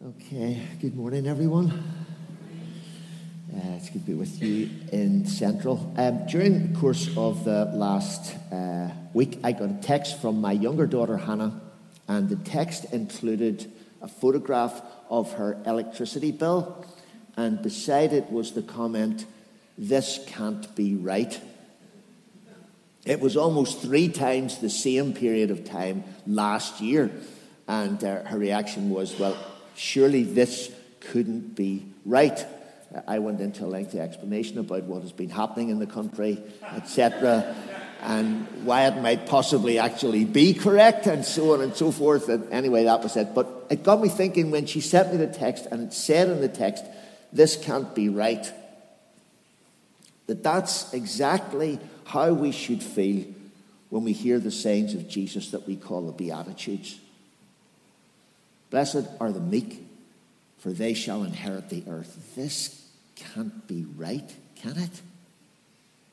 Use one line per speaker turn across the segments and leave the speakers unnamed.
Okay, good morning, everyone. Uh, it's good to be with you in Central. Um, during the course of the last uh, week, I got a text from my younger daughter, Hannah, and the text included a photograph of her electricity bill, and beside it was the comment, This can't be right. It was almost three times the same period of time last year, and uh, her reaction was, Well, surely this couldn't be right. I went into a lengthy explanation about what has been happening in the country, etc., and why it might possibly actually be correct, and so on and so forth. And anyway, that was it. But it got me thinking when she sent me the text, and it said in the text, This can't be right. That that's exactly how we should feel when we hear the sayings of Jesus that we call the Beatitudes. Blessed are the meek, for they shall inherit the earth. This can't be right, can it?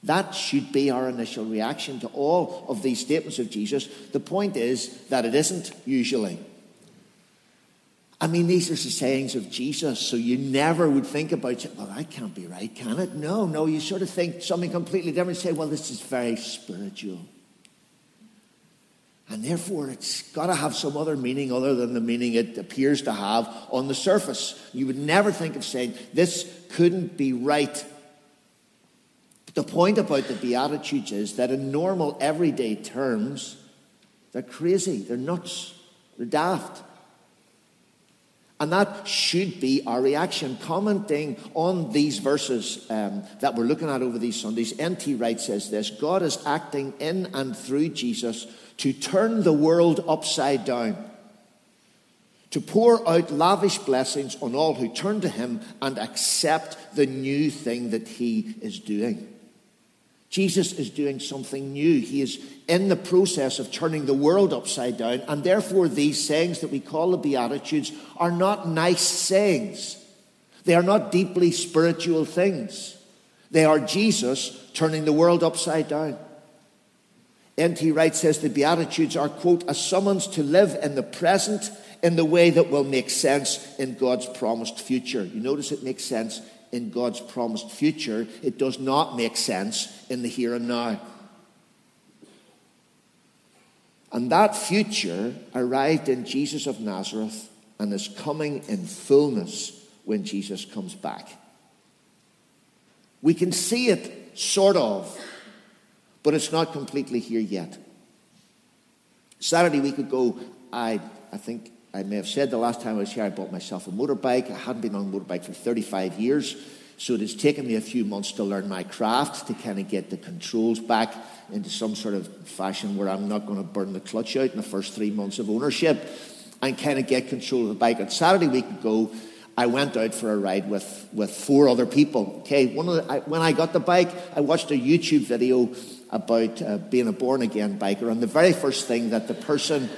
That should be our initial reaction to all of these statements of Jesus. The point is that it isn't usually. I mean, these are the sayings of Jesus, so you never would think about, well, that can't be right, can it? No, no, you sort of think something completely different. Say, well, this is very spiritual. And therefore, it's got to have some other meaning other than the meaning it appears to have on the surface. You would never think of saying, this couldn't be right. But the point about the Beatitudes is that in normal, everyday terms, they're crazy, they're nuts, they're daft. And that should be our reaction. Commenting on these verses um, that we're looking at over these Sundays, N.T. Wright says this God is acting in and through Jesus to turn the world upside down, to pour out lavish blessings on all who turn to Him and accept the new thing that He is doing. Jesus is doing something new. He is in the process of turning the world upside down, and therefore, these sayings that we call the Beatitudes are not nice sayings. They are not deeply spiritual things. They are Jesus turning the world upside down. N.T. Wright says the Beatitudes are, quote, a summons to live in the present in the way that will make sense in God's promised future. You notice it makes sense in God's promised future. It does not make sense in the here and now. And that future arrived in Jesus of Nazareth and is coming in fullness when Jesus comes back. We can see it, sort of but it's not completely here yet. Saturday week ago, I, I think I may have said the last time I was here, I bought myself a motorbike. I hadn't been on a motorbike for 35 years, so it has taken me a few months to learn my craft, to kind of get the controls back into some sort of fashion where I'm not going to burn the clutch out in the first three months of ownership and kind of get control of the bike. On Saturday week ago, I went out for a ride with, with four other people. Okay, one of the, I, when I got the bike, I watched a YouTube video about uh, being a born again biker. And the very first thing that the person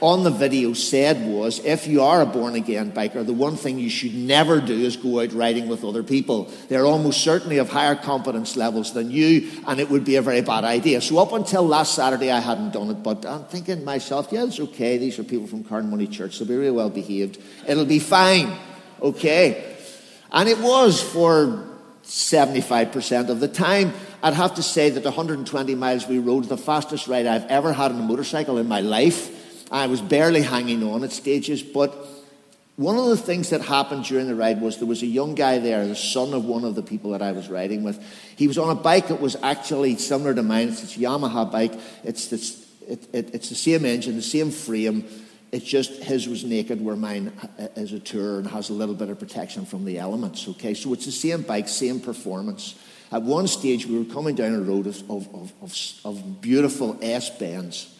on the video said was if you are a born again biker, the one thing you should never do is go out riding with other people. They're almost certainly of higher competence levels than you, and it would be a very bad idea. So, up until last Saturday, I hadn't done it, but I'm thinking to myself, yeah, it's okay. These are people from Carnmoney Church, they'll be really well behaved. It'll be fine. Okay. And it was for 75% of the time. I'd have to say that the 120 miles we rode the fastest ride I've ever had on a motorcycle in my life. I was barely hanging on at stages, but one of the things that happened during the ride was there was a young guy there, the son of one of the people that I was riding with. He was on a bike that was actually similar to mine. It's a Yamaha bike. It's, this, it, it, it's the same engine, the same frame. It's just his was naked, where mine is a tour and has a little bit of protection from the elements. Okay, so it's the same bike, same performance. At one stage, we were coming down a road of, of, of, of beautiful S bends,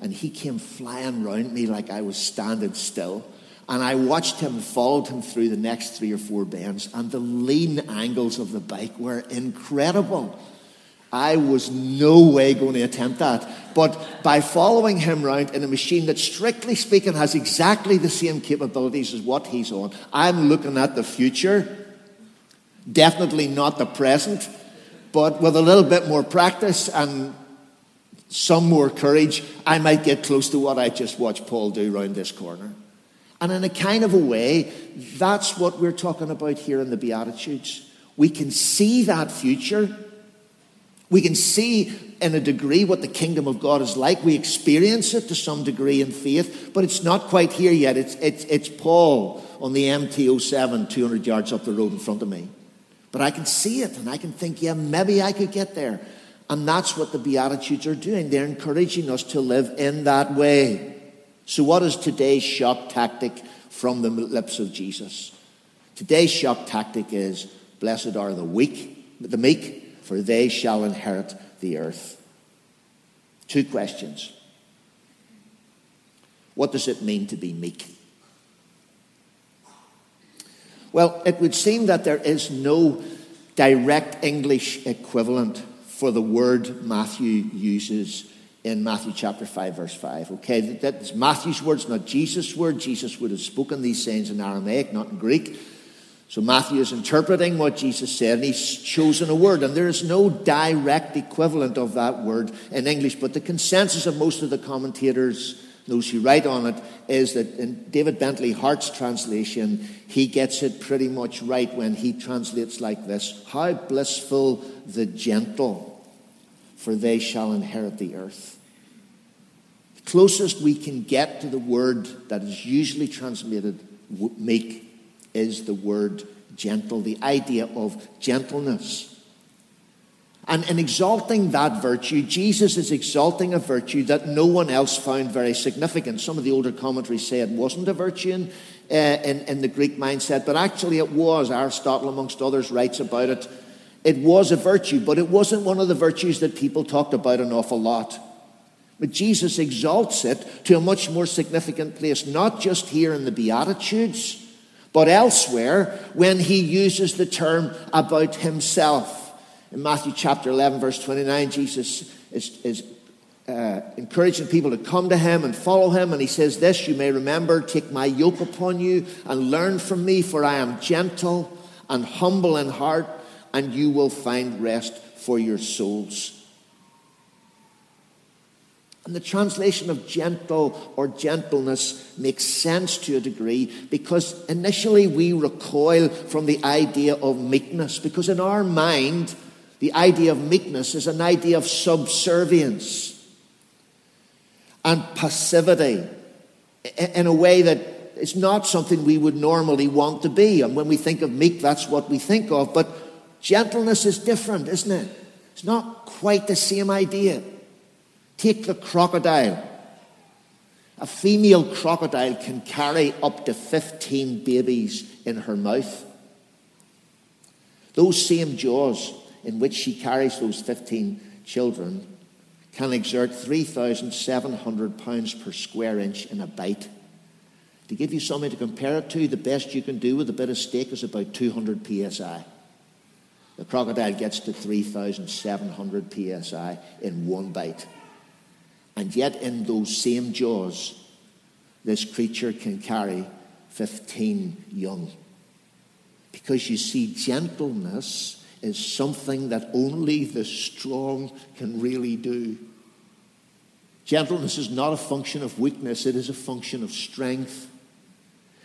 and he came flying round me like I was standing still. And I watched him, followed him through the next three or four bends, and the lean angles of the bike were incredible. I was no way going to attempt that. But by following him around in a machine that, strictly speaking, has exactly the same capabilities as what he's on, I'm looking at the future Definitely not the present, but with a little bit more practice and some more courage, I might get close to what I just watched Paul do round this corner. And in a kind of a way, that's what we're talking about here in the Beatitudes. We can see that future. We can see in a degree what the kingdom of God is like. We experience it to some degree in faith, but it's not quite here yet. It's, it's, it's Paul on the MT07, 200 yards up the road in front of me. But I can see it and I can think, yeah, maybe I could get there. And that's what the Beatitudes are doing. They're encouraging us to live in that way. So, what is today's shock tactic from the lips of Jesus? Today's shock tactic is Blessed are the weak, the meek, for they shall inherit the earth. Two questions. What does it mean to be meek? Well, it would seem that there is no direct English equivalent for the word Matthew uses in Matthew chapter 5, verse 5. Okay, that's Matthew's words, not Jesus' word. Jesus would have spoken these sayings in Aramaic, not in Greek. So Matthew is interpreting what Jesus said, and he's chosen a word, and there is no direct equivalent of that word in English. But the consensus of most of the commentators, those who write on it, is that in David Bentley Hart's translation, he gets it pretty much right when he translates like this How blissful the gentle, for they shall inherit the earth. The closest we can get to the word that is usually translated meek is the word gentle, the idea of gentleness. And in exalting that virtue, Jesus is exalting a virtue that no one else found very significant. Some of the older commentaries say it wasn't a virtue in, uh, in, in the Greek mindset, but actually it was. Aristotle, amongst others, writes about it. It was a virtue, but it wasn't one of the virtues that people talked about an awful lot. But Jesus exalts it to a much more significant place, not just here in the Beatitudes but elsewhere when he uses the term about himself. In Matthew chapter 11, verse 29, Jesus is, is uh, encouraging people to come to him and follow him. And he says, This you may remember take my yoke upon you and learn from me, for I am gentle and humble in heart, and you will find rest for your souls. And the translation of gentle or gentleness makes sense to a degree because initially we recoil from the idea of meekness, because in our mind, the idea of meekness is an idea of subservience and passivity in a way that is not something we would normally want to be. And when we think of meek, that's what we think of. But gentleness is different, isn't it? It's not quite the same idea. Take the crocodile. A female crocodile can carry up to 15 babies in her mouth. Those same jaws in which she carries those 15 children can exert 3,700 pounds per square inch in a bite. To give you something to compare it to, the best you can do with a bit of steak is about 200 psi. The crocodile gets to 3,700 psi in one bite. And yet, in those same jaws, this creature can carry 15 young. Because you see, gentleness is something that only the strong can really do. Gentleness is not a function of weakness, it is a function of strength.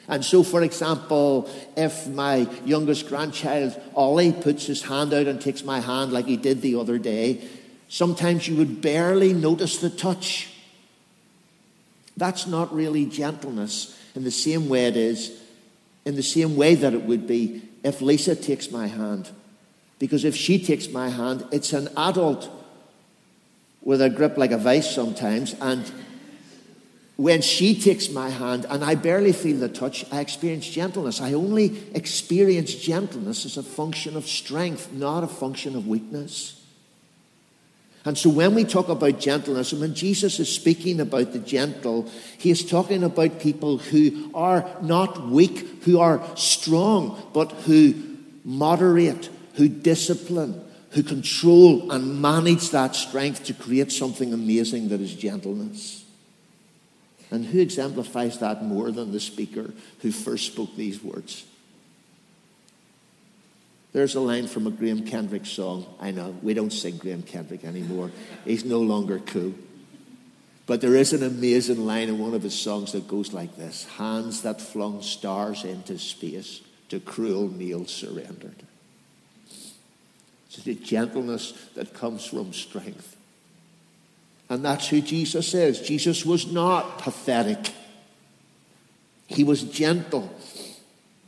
And so, for example, if my youngest grandchild, Ollie, puts his hand out and takes my hand like he did the other day, Sometimes you would barely notice the touch. That's not really gentleness in the same way it is, in the same way that it would be if Lisa takes my hand. Because if she takes my hand, it's an adult with a grip like a vice sometimes. And when she takes my hand and I barely feel the touch, I experience gentleness. I only experience gentleness as a function of strength, not a function of weakness. And so when we talk about gentleness, and when Jesus is speaking about the gentle, he is talking about people who are not weak, who are strong, but who moderate, who discipline, who control and manage that strength to create something amazing that is gentleness. And who exemplifies that more than the speaker who first spoke these words? There's a line from a Graham Kendrick song. I know, we don't sing Graham Kendrick anymore. He's no longer cool. But there is an amazing line in one of his songs that goes like this Hands that flung stars into space to cruel nails surrendered. It's the gentleness that comes from strength. And that's who Jesus is. Jesus was not pathetic, he was gentle.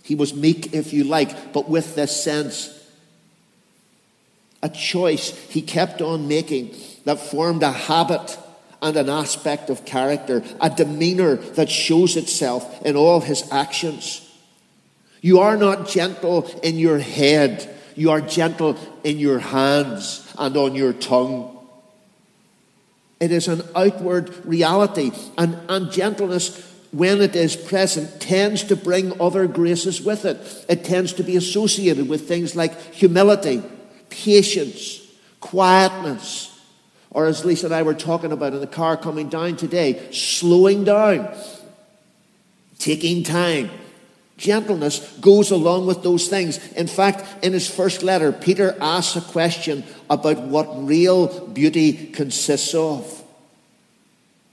He was meek, if you like, but with this sense, a choice he kept on making that formed a habit and an aspect of character, a demeanor that shows itself in all his actions. You are not gentle in your head, you are gentle in your hands and on your tongue. It is an outward reality, and, and gentleness, when it is present, tends to bring other graces with it. It tends to be associated with things like humility, patience, quietness, or as Lisa and I were talking about in the car coming down today, slowing down, taking time. Gentleness goes along with those things. In fact, in his first letter, Peter asks a question about what real beauty consists of.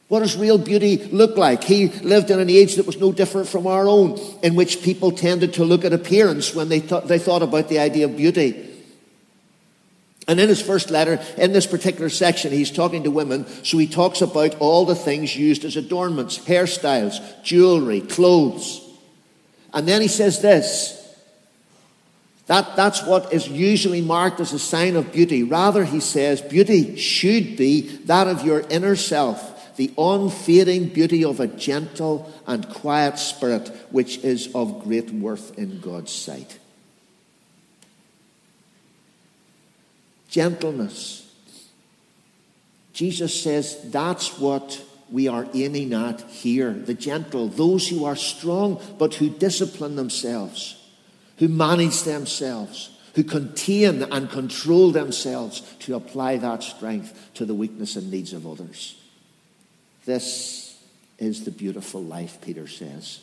What does real beauty look like? He lived in an age that was no different from our own, in which people tended to look at appearance when they, th- they thought about the idea of beauty. And in his first letter, in this particular section, he's talking to women, so he talks about all the things used as adornments hairstyles, jewelry, clothes. And then he says this that, that's what is usually marked as a sign of beauty. Rather, he says, beauty should be that of your inner self, the unfading beauty of a gentle and quiet spirit, which is of great worth in God's sight. Gentleness. Jesus says that's what we are aiming at here. The gentle, those who are strong but who discipline themselves, who manage themselves, who contain and control themselves to apply that strength to the weakness and needs of others. This is the beautiful life, Peter says.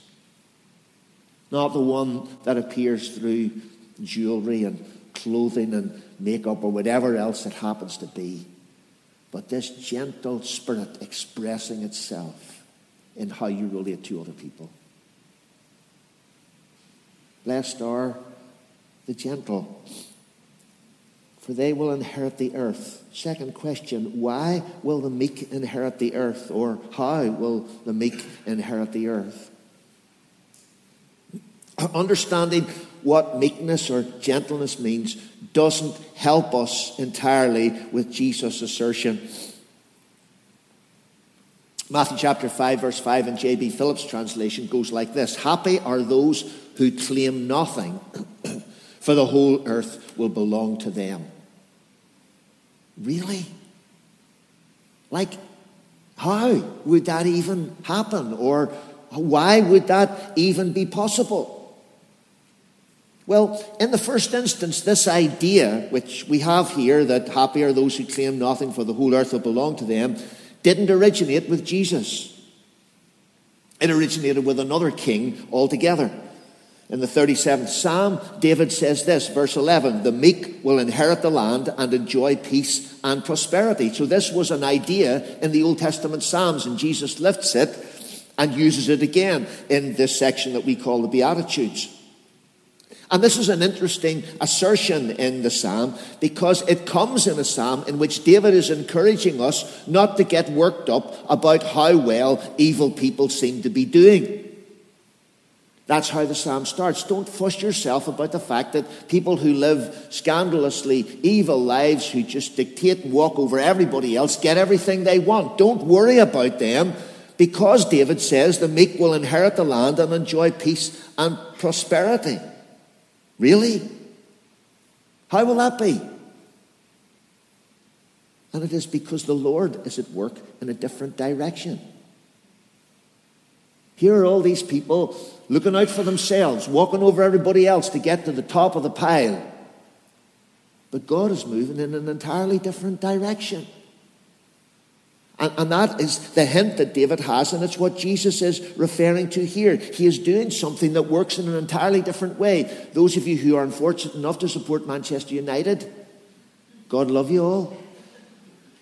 Not the one that appears through jewelry and clothing and makeup or whatever else it happens to be, but this gentle spirit expressing itself in how you relate to other people. Blessed are the gentle, for they will inherit the earth. Second question why will the meek inherit the earth? Or how will the meek inherit the earth? Understanding what meekness or gentleness means doesn't help us entirely with Jesus' assertion. Matthew chapter 5, verse 5 in J.B. Phillips' translation goes like this Happy are those who claim nothing, for the whole earth will belong to them. Really? Like, how would that even happen? Or why would that even be possible? Well, in the first instance, this idea, which we have here, that happy are those who claim nothing, for the whole earth will belong to them, didn't originate with Jesus. It originated with another king altogether. In the 37th Psalm, David says this, verse 11 The meek will inherit the land and enjoy peace and prosperity. So, this was an idea in the Old Testament Psalms, and Jesus lifts it and uses it again in this section that we call the Beatitudes. And this is an interesting assertion in the psalm because it comes in a psalm in which David is encouraging us not to get worked up about how well evil people seem to be doing. That's how the psalm starts. Don't fuss yourself about the fact that people who live scandalously evil lives, who just dictate and walk over everybody else, get everything they want. Don't worry about them because David says the meek will inherit the land and enjoy peace and prosperity. Really? How will that be? And it is because the Lord is at work in a different direction. Here are all these people looking out for themselves, walking over everybody else to get to the top of the pile. But God is moving in an entirely different direction. And, and, that is the hint that David has, and it's what Jesus is referring to here. He is doing something that works in an entirely different way. Those of you who are unfortunate enough to support Manchester United, God love you all.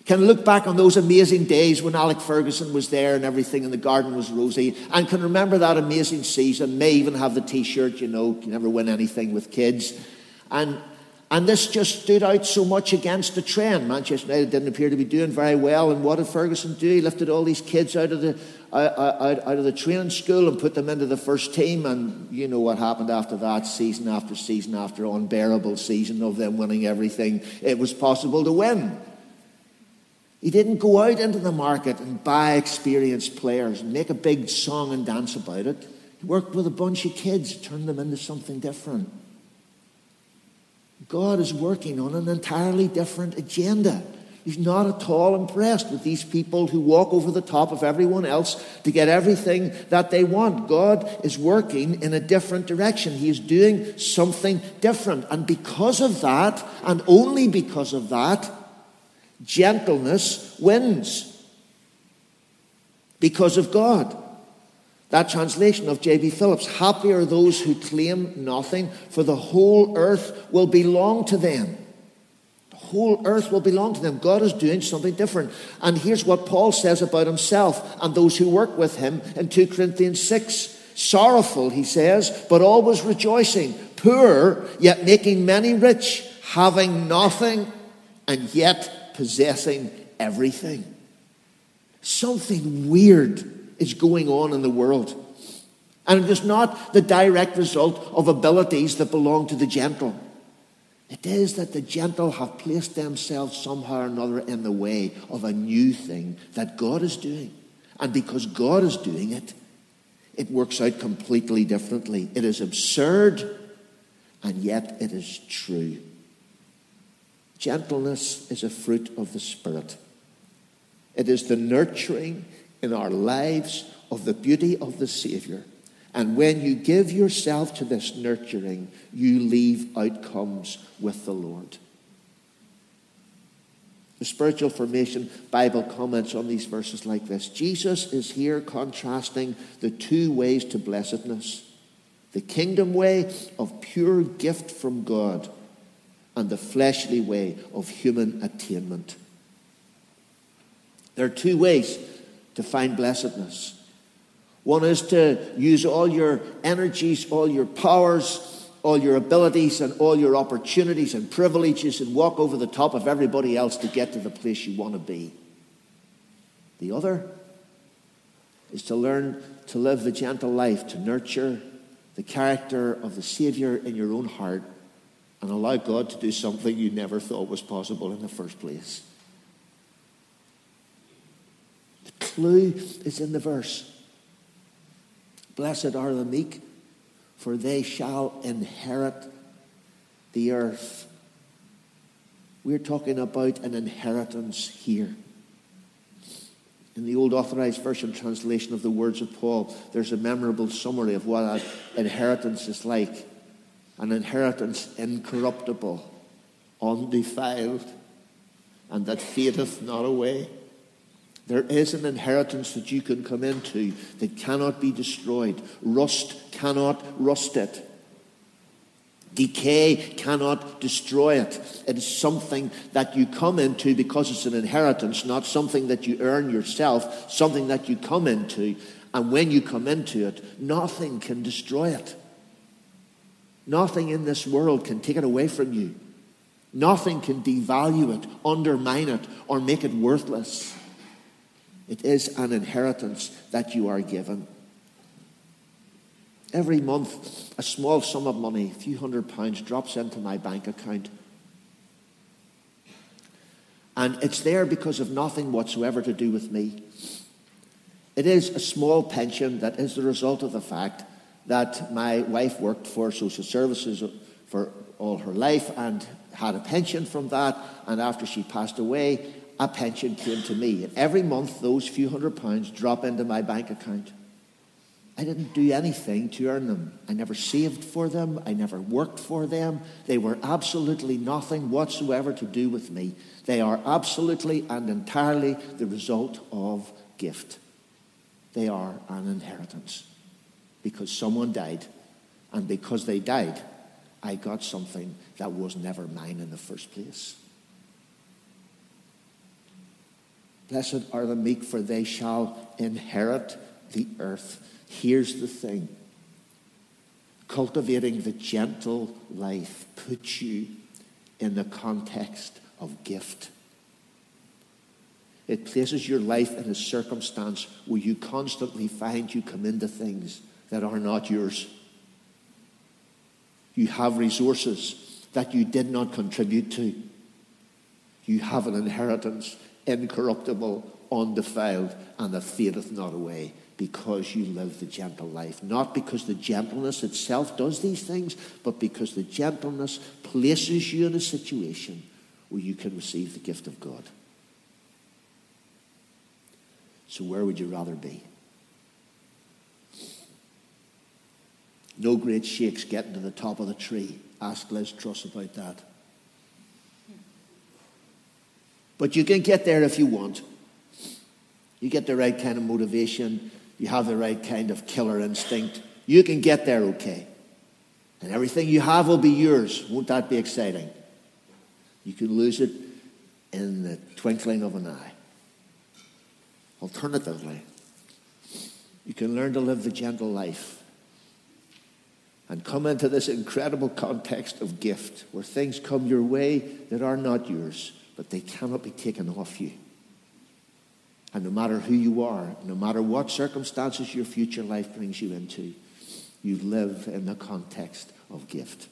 Can look back on those amazing days when Alex Ferguson was there and everything and the garden was rosy, and can remember that amazing season. May even have the T-shirt, you know, you never win anything with kids, and and this just stood out so much against the trend. Manchester United didn't appear to be doing very well, and what did Ferguson do? He lifted all these kids out of the out, out, out of the training school and put them into the first team, and you know what happened after that, season after season after unbearable season of them winning everything it was possible to win. He didn't go out into the market and buy experienced players and make a big song and dance about it. He worked with a bunch of kids, turned them into something different. God is working on an entirely different agenda. He's not at all impressed with these people who walk over the top of everyone else to get everything that they want. God is working in a different direction. He is doing something different. And because of that, and only because of that, Gentleness wins because of God. That translation of J.B. Phillips Happy are those who claim nothing, for the whole earth will belong to them. The whole earth will belong to them. God is doing something different. And here's what Paul says about himself and those who work with him in 2 Corinthians 6. Sorrowful, he says, but always rejoicing, poor, yet making many rich, having nothing, and yet possessing everything. Something weird is going on in the world. And it is not the direct result of abilities that belong to the gentle. It is that the gentle have placed themselves somehow or another in the way of a new thing that God is doing. And because God is doing it, it works out completely differently. It is absurd, and yet it is true. Gentleness is a fruit of the Spirit. It is the nurturing in our lives of the beauty of the Savior. And when you give yourself to this nurturing, you leave outcomes with the Lord. The Spiritual Formation Bible comments on these verses like this Jesus is here contrasting the two ways to blessedness the kingdom way of pure gift from God and the fleshly way of human attainment. There are two ways to find blessedness. One is to use all your energies, all your powers, all your abilities, and all your opportunities and privileges and walk over the top of everybody else to get to the place you want to be. The other is to learn to live the gentle life, to nurture the character of the Savior in your own heart and allow God to do something you never thought was possible in the first place. The clue is in the verse. Blessed are the meek, for they shall inherit the earth. We're talking about an inheritance here. In the old authorized version translation of the words of Paul, there's a memorable summary of what an inheritance is like an inheritance incorruptible, undefiled, and that fadeth not away. There is an inheritance that you can come into that cannot be destroyed. Rust cannot rust it. Decay cannot destroy it. It is something that you come into because it's an inheritance, not something that you earn yourself, something that you come into. And when you come into it, nothing can destroy it. Nothing in this world can take it away from you. Nothing can devalue it, undermine it, or make it worthless. It is an inheritance that you are given. Every month, a small sum of money, a few hundred pounds, drops into my bank account. And it's there because of nothing whatsoever to do with me. It is a small pension that is the result of the fact that my wife worked for social services for all her life and had a pension from that. And after she passed away, a pension came to me. And every month, those few hundred pounds drop into my bank account. I didn't do anything to earn them. I never saved for them. I never worked for them. They were absolutely nothing whatsoever to do with me. They are absolutely and entirely the result of gift. They are an inheritance because someone died. And because they died, I got something that was never mine in the first place. Blessed are the meek, for they shall inherit the earth. Here's the thing cultivating the gentle life puts you in the context of gift. It places your life in a circumstance where you constantly find you come into things that are not yours. You have resources that you did not contribute to. You have an inheritance, incorruptible, undefiled, and that fadeth not away because you live the gentle life. Not because the gentleness itself does these things, but because the gentleness places you in a situation where you can receive the gift of God. So, where would you rather be? No great shakes getting to the top of the tree. Ask Liz Truss about that. But you can get there if you want. You get the right kind of motivation, you have the right kind of killer instinct. You can get there okay. And everything you have will be yours. Won't that be exciting? You can lose it in the twinkling of an eye. Alternatively, you can learn to live the gentle life and come into this incredible context of gift where things come your way that are not yours, but they cannot be taken off you. And no matter who you are, no matter what circumstances your future life brings you into, you live in the context of gift.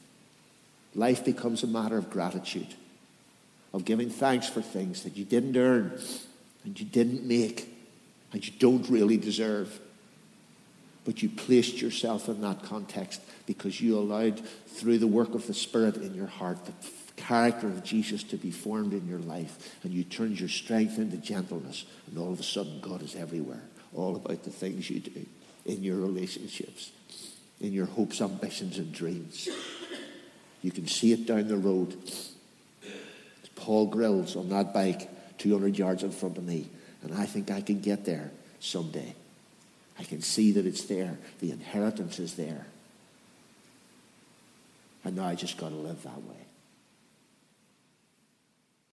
Life becomes a matter of gratitude, of giving thanks for things that you didn't earn and you didn't make and you don't really deserve. But you placed yourself in that context because you allowed, through the work of the Spirit in your heart, the character of Jesus to be formed in your life. And you turn your strength into gentleness. And all of a sudden, God is everywhere, all about the things you do in your relationships, in your hopes, ambitions, and dreams. You can see it down the road. Paul Grills on that bike, 200 yards in front of me. And I think I can get there someday. I can see that it's there. The inheritance is there. And now I just got to live that way.